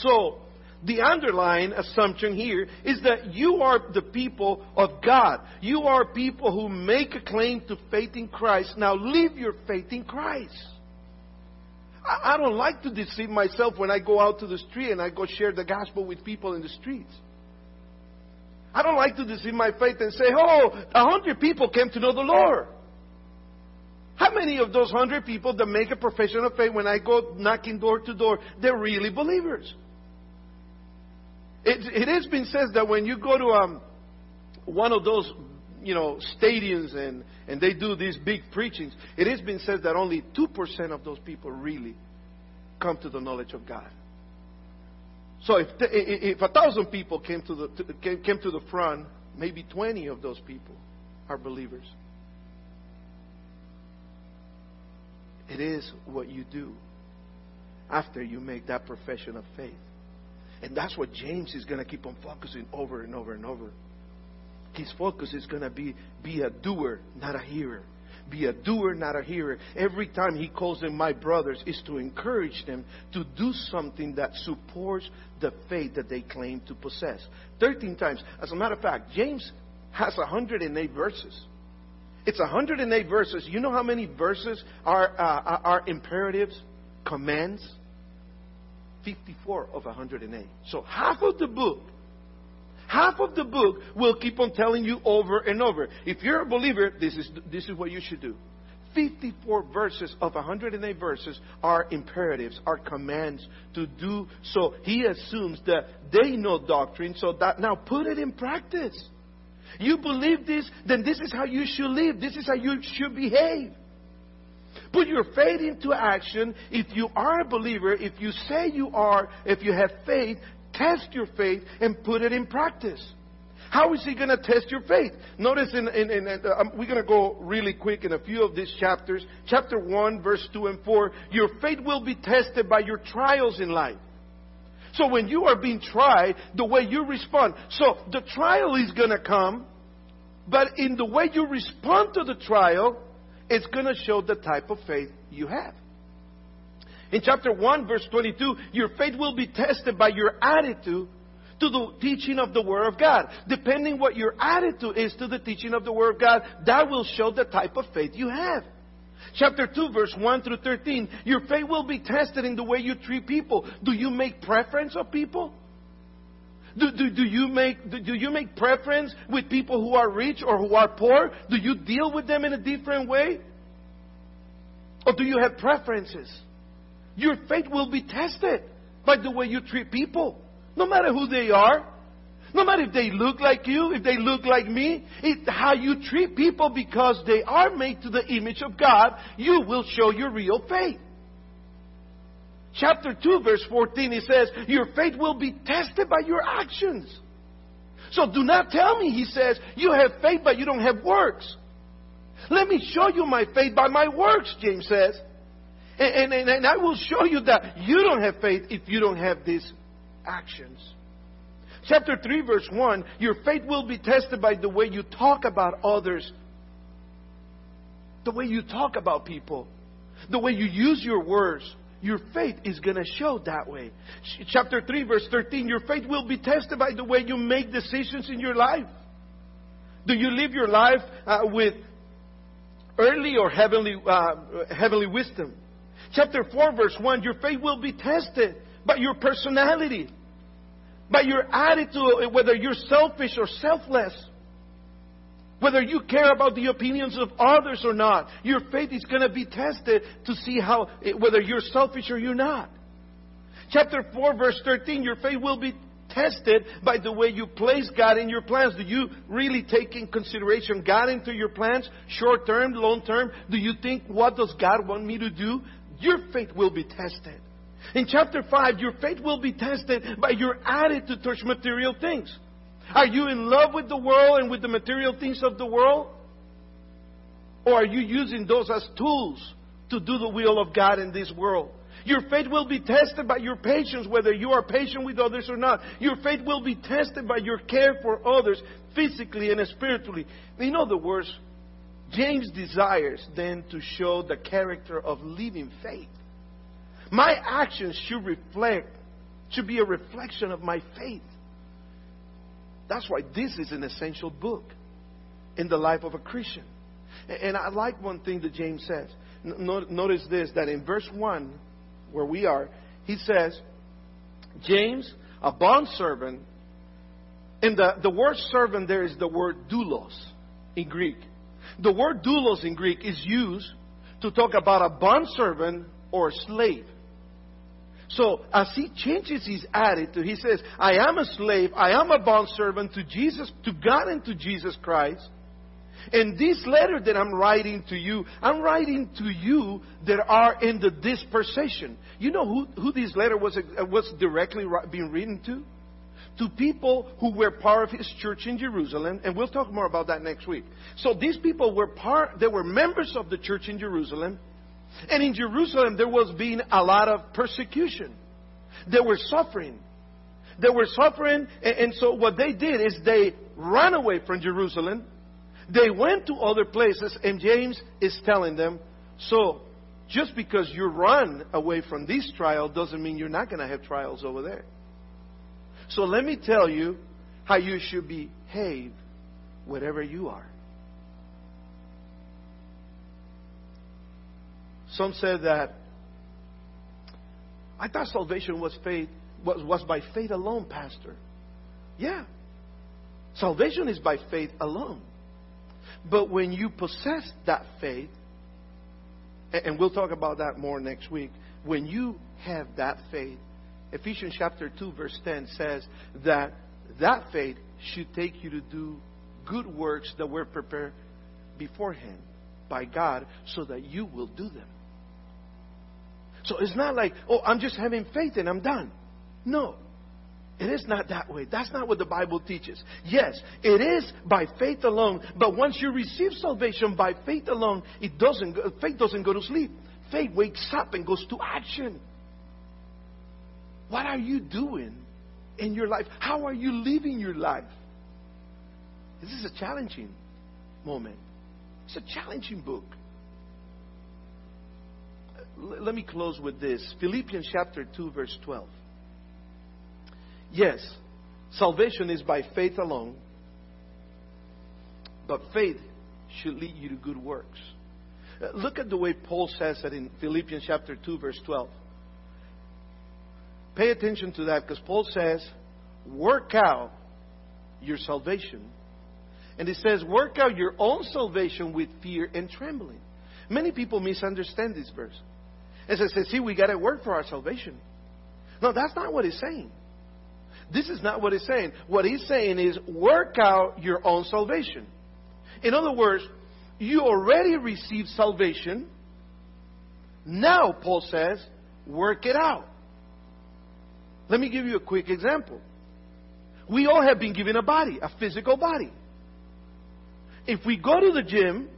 So, the underlying assumption here is that you are the people of God. You are people who make a claim to faith in Christ. Now live your faith in Christ. I, don't like to deceive myself when I go out to the street and I go share the gospel with people in the streets. I don't like to deceive my faith and say, oh, a hundred people came to know the Lord. How many of those hundred people that make a profession of faith when I go knocking door to door, they're really believers? It, it has been said that when you go to um, one of those, you know, stadiums and, and they do these big preachings, it has been said that only 2% of those people really come to the knowledge of God. So if, if a thousand people came to, the, to, came, came to the front, maybe 20 of those people are believers. It is what you do after you make that profession of faith. And that's what James is going to keep on focusing over and over and over. His focus is going to be be a doer, not a hearer. Be a doer, not a hearer. Every time he calls them my brothers, is to encourage them to do something that supports the faith that they claim to possess. Thirteen times. As a matter of fact, James has 108 verses. It's 108 verses. You know how many verses are, uh, are imperatives, commands? 54 of 108. So half of the book, half of the book will keep on telling you over and over. If you're a believer, this is, this is what you should do. 54 verses of 108 verses are imperatives, are commands to do so. He assumes that they know doctrine, so that now put it in practice. You believe this, then this is how you should live. This is how you should behave. Put your faith into action. If you are a believer, if you say you are, if you have faith, test your faith and put it in practice. How is he going to test your faith? Notice in, in, in uh, um, we're going to go really quick in a few of these chapters. Chapter 1, verse 2 and 4. Your faith will be tested by your trials in life. So when you are being tried, the way you respond. So the trial is going to come, but in the way you respond to the trial, it's going to show the type of faith you have. In chapter 1, verse 22, your faith will be tested by your attitude to the teaching of the Word of God. Depending what your attitude is to the teaching of the Word of God, that will show the type of faith you have. Chapter 2, verse 1 through 13. Your faith will be tested in the way you treat people. Do you make preference of people? Do, do, do, you make, do you make preference with people who are rich or who are poor? Do you deal with them in a different way? Or do you have preferences? Your faith will be tested by the way you treat people, no matter who they are. No matter if they look like you, if they look like me, it's how you treat people because they are made to the image of God, you will show your real faith. Chapter 2, verse 14, he says, Your faith will be tested by your actions. So do not tell me, he says, you have faith but you don't have works. Let me show you my faith by my works, James says. And, and, and I will show you that you don't have faith if you don't have these actions. Chapter 3, verse 1 Your faith will be tested by the way you talk about others, the way you talk about people, the way you use your words. Your faith is going to show that way. Chapter 3, verse 13 Your faith will be tested by the way you make decisions in your life. Do you live your life uh, with earthly or heavenly, uh, heavenly wisdom? Chapter 4, verse 1 Your faith will be tested by your personality by your attitude, whether you're selfish or selfless. Whether you care about the opinions of others or not, your faith is going to be tested to see how eh, whether you're selfish or you're not. Chapter 4, verse 13, your faith will be tested by the way you place God in your plans. Do you really take in consideration God into your plans, short term, long term? Do you think, what does God want me to do? Your faith will be tested. In chapter 5, your faith will be tested by your attitude towards material things. Are you in love with the world and with the material things of the world? Or are you using those as tools to do the will of God in this world? Your faith will be tested by your patience, whether you are patient with others or not. Your faith will be tested by your care for others, physically and spiritually. In other words, James desires then to show the character of living faith. My actions should reflect, should be a reflection of my faith. That's why this is an essential book in the life of a Christian. And I like one thing that James says. Notice this that in verse 1, where we are, he says, James, a bondservant, and the, the word servant there is the word doulos in Greek. The word doulos in Greek is used to talk about a bondservant or a slave. So as he changes his attitude, he says, I am a slave, I am a bondservant to Jesus, to God and to Jesus Christ. And this letter that I'm writing to you, I'm writing to you that are in the dispensation. You know who, who this letter was, uh, was directly being written to? To people who were part of his church in Jerusalem, and we'll talk more about that next week. So these people were part, they were members of the church in Jerusalem, and in Jerusalem, there was being a lot of persecution. They were suffering. They were suffering, and, so what they did is they ran away from Jerusalem. They went to other places, and James is telling them, so just because you run away from this trial doesn't mean you're not going to have trials over there. So let me tell you how you should behave wherever you are. Some said that I thought salvation was faith was, was by faith alone, Pastor. Yeah. Salvation is by faith alone. But when you possess that faith, and we'll talk about that more next week, when you have that faith, Ephesians chapter 2 verse 10 says that that faith should take you to do good works that were prepared beforehand by God so that you will do them. So it's not like, oh, I'm just having faith and I'm done. No. It is not that way. That's not what the Bible teaches. Yes, it is by faith alone, but once you receive salvation by faith alone, it doesn't faith doesn't go to sleep. Faith wakes up and goes to action. What are you doing in your life? How are you living your life? This is a challenging moment. It's a challenging book let me close with this Philippians chapter 2, verse 12. Yes, Salvation is by faith alone, but faith should lead you to good works. Uh, look at the way Paul says it in Philippians chapter 2, verse 12. Pay attention to that because Paul says, work out your salvation. And he says, work out your own salvation with fear and trembling. Many people misunderstand this verse. And says, see, we got to work for our salvation. No, that's not what he's saying. This is not what he's saying. What he's saying is work out your own salvation. In other words, you already received salvation. Now, Paul says, work it out. Let me give you a quick example. We all have been given a body, a physical body. If we go to the gym,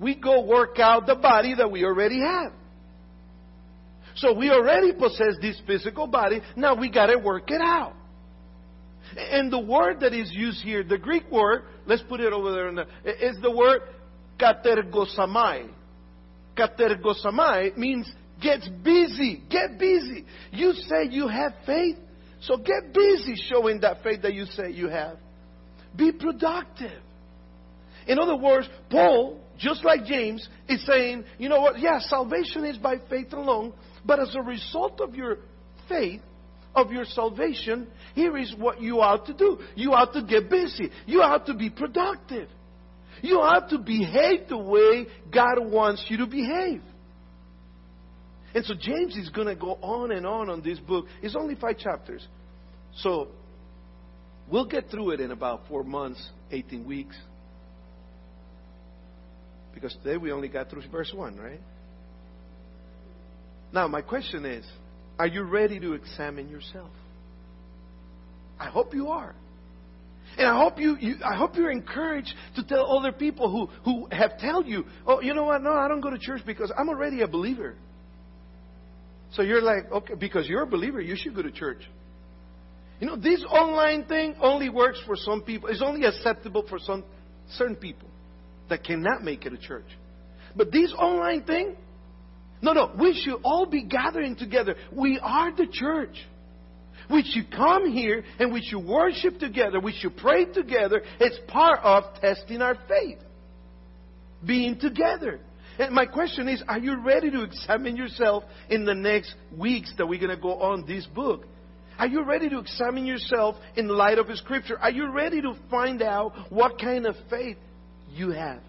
we go work out the body that we already have. So we already possess this physical body. Now we got to work it out. And the word that is used here, the Greek word, let's put it over there, the, is the word katergosamai. Katergosamai means gets busy. Get busy. You say you have faith, so get busy showing that faith that you say you have. Be productive. In other words, Paul, just like James, is saying, you know what? Yeah, salvation is by faith alone, but as a result of your faith, of your salvation, here is what you ought to do. You ought to get busy. You ought to be productive. You ought to behave the way God wants you to behave. And so James is going to go on and on on this book. It's only five chapters. So we'll get through it in about four months, 18 weeks. Because today we only got through verse 1, right? Now, my question is are you ready to examine yourself? I hope you are. And I hope you, you, I hope you're encouraged to tell other people who, who have told you, oh, you know what? No, I don't go to church because I'm already a believer. So you're like, okay, because you're a believer, you should go to church. You know, this online thing only works for some people. It's only acceptable for some certain people that cannot make it a church. But this online thing, no, no, we should all be gathering together. We are the church. We should come here and we should worship together. We should pray together. It's part of testing our faith. Being together. And my question is, are you ready to examine yourself in the next weeks that we're going to go on this book? Are you ready to examine yourself in light of the scripture? Are you ready to find out what kind of faith you have?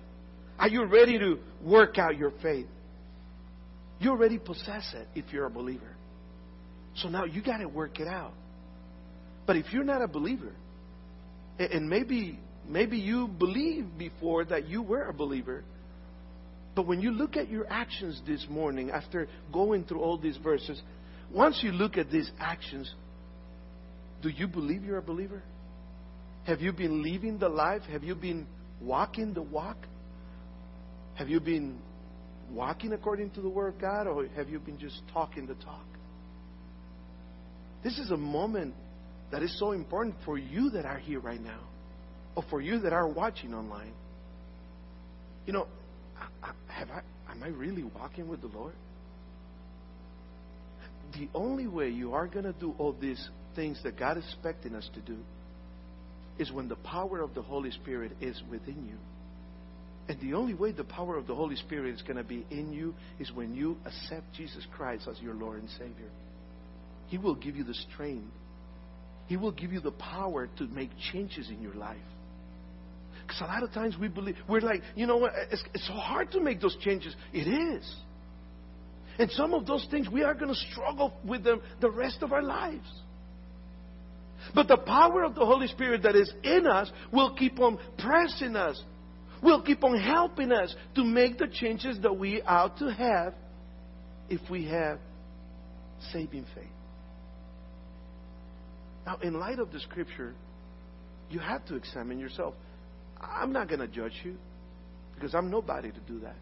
Are you ready to work out your faith? You already possess it if you're a believer. So now you got to work it out. But if you're not a believer, and maybe maybe you believed before that you were a believer, but when you look at your actions this morning after going through all these verses, once you look at these actions, do you believe you're a believer? Have you been living the life? Have you been walking the walk? Have you been walking according to the Word of God, or have you been just talking the talk? This is a moment that is so important for you that are here right now, or for you that are watching online. You know, have I, am I really walking with the Lord? The only way you are going to do all these things that God is expecting us to do is when the power of the Holy Spirit is within you. And the only way the power of the Holy Spirit is going to be in you is when you accept Jesus Christ as your Lord and Savior. He will give you the strength. He will give you the power to make changes in your life. Because a lot of times we believe, we're like, you know what, eh, it's, it's so hard to make those changes. It is. And some of those things we are going to struggle with them the rest of our lives. But the power of the Holy Spirit that is in us will keep on pressing us, will keep on helping us to make the changes that we ought to have if we have saving faith. Now, in light of the scripture, you have to examine yourself. I'm not going to judge you because I'm nobody to do that.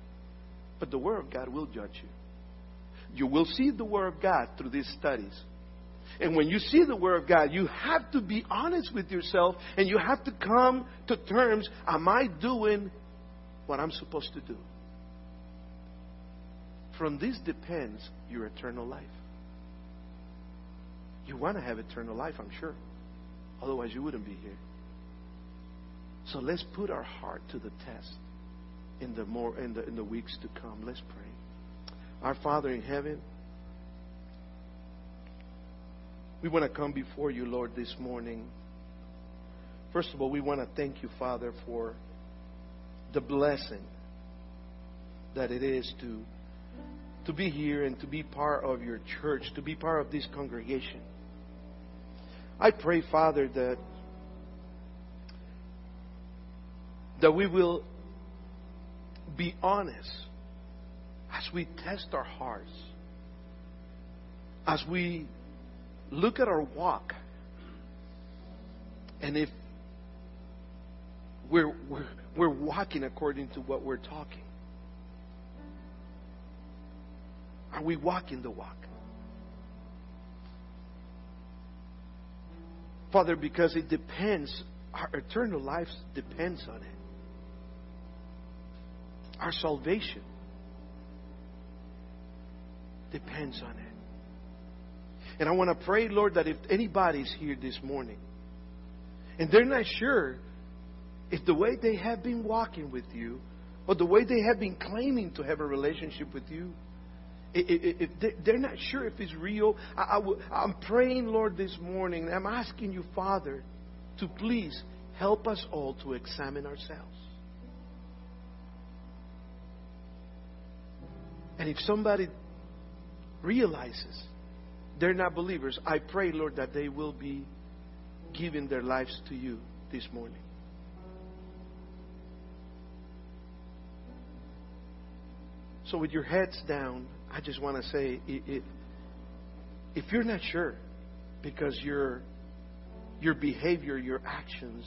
But the Word of God will judge you. You will see the Word of God through these studies. And when you see the Word of God, you have to be honest with yourself and you have to come to terms Am I doing what I'm supposed to do? From this depends your eternal life. You want to have eternal life, I'm sure. Otherwise, you wouldn't be here. So let's put our heart to the test in the more in the in the weeks to come. Let's pray. Our Father in heaven, we want to come before you, Lord, this morning. First of all, we want to thank you, Father, for the blessing that it is to to be here and to be part of your church, to be part of this congregation. I pray, Father, that that we will be honest as we test our hearts, as we look at our walk, and if we're, we're, we're walking according to what we're talking. Are we walking the walk? Father, because it depends, our eternal life depends on it. Our salvation depends on it. And I want to pray, Lord, that if anybody's here this morning and they're not sure if the way they have been walking with you or the way they have been claiming to have a relationship with you, if they're not sure if it's real, I'm praying, Lord, this morning, I'm asking you, Father, to please help us all to examine ourselves. And if somebody realizes they're not believers, I pray, Lord, that they will be giving their lives to you this morning. So, with your heads down, I just want to say if, if you're not sure because your, your behavior, your actions,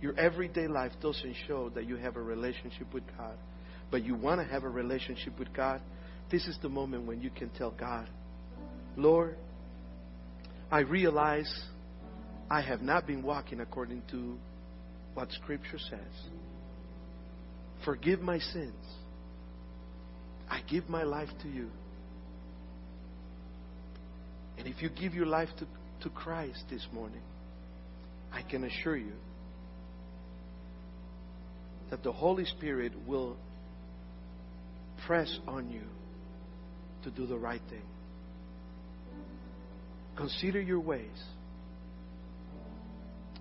your everyday life doesn't show that you have a relationship with God, but you want to have a relationship with God, this is the moment when you can tell God, Lord, I realize I have not been walking according to what Scripture says. Forgive my sins. I give my life to you. And if you give your life to, to Christ this morning, I can assure you that the Holy Spirit will press on you to do the right thing. Consider your ways.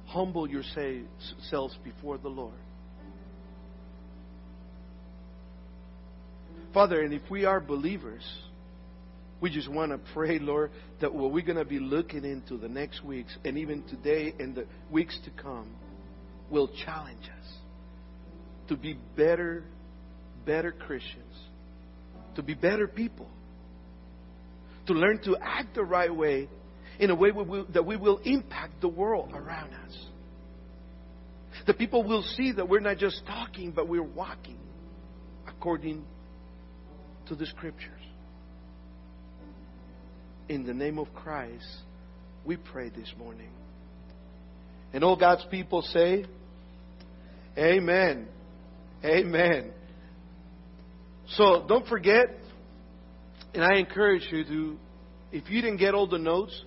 Humble yourselves before the Lord. Father, and if we are believers, we just want to pray, Lord, that what we're going to be looking into the next weeks and even today and the weeks to come will challenge us to be better, better Christians, to be better people, to learn to act the right way in a way that we will impact the world around us. The people will see that we're not just talking, but we're walking according to the scriptures. In the name of Christ, we pray this morning. And all God's people say, Amen. Amen. So don't forget, and I encourage you to, if you didn't get all the notes,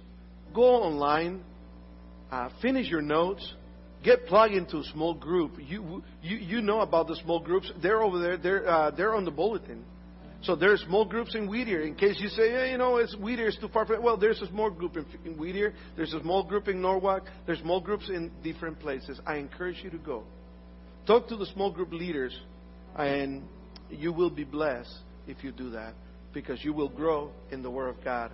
go online, uh, finish your notes, get plugged into a small group. You, you, you know about the small groups. They're over there. They're, uh, they're on the bulletin. So there's small groups in Whittier. In case you say, hey, you know, it's Whittier is too far. From, well, there's a small group in, in Whittier. There's a small group in Norwalk. There's small groups in different places. I encourage you to go. Talk to the small group leaders, and you will be blessed if you do that because you will grow in the Word of God,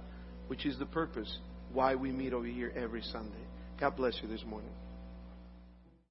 which is the purpose why we meet over here every Sunday. God bless you this morning.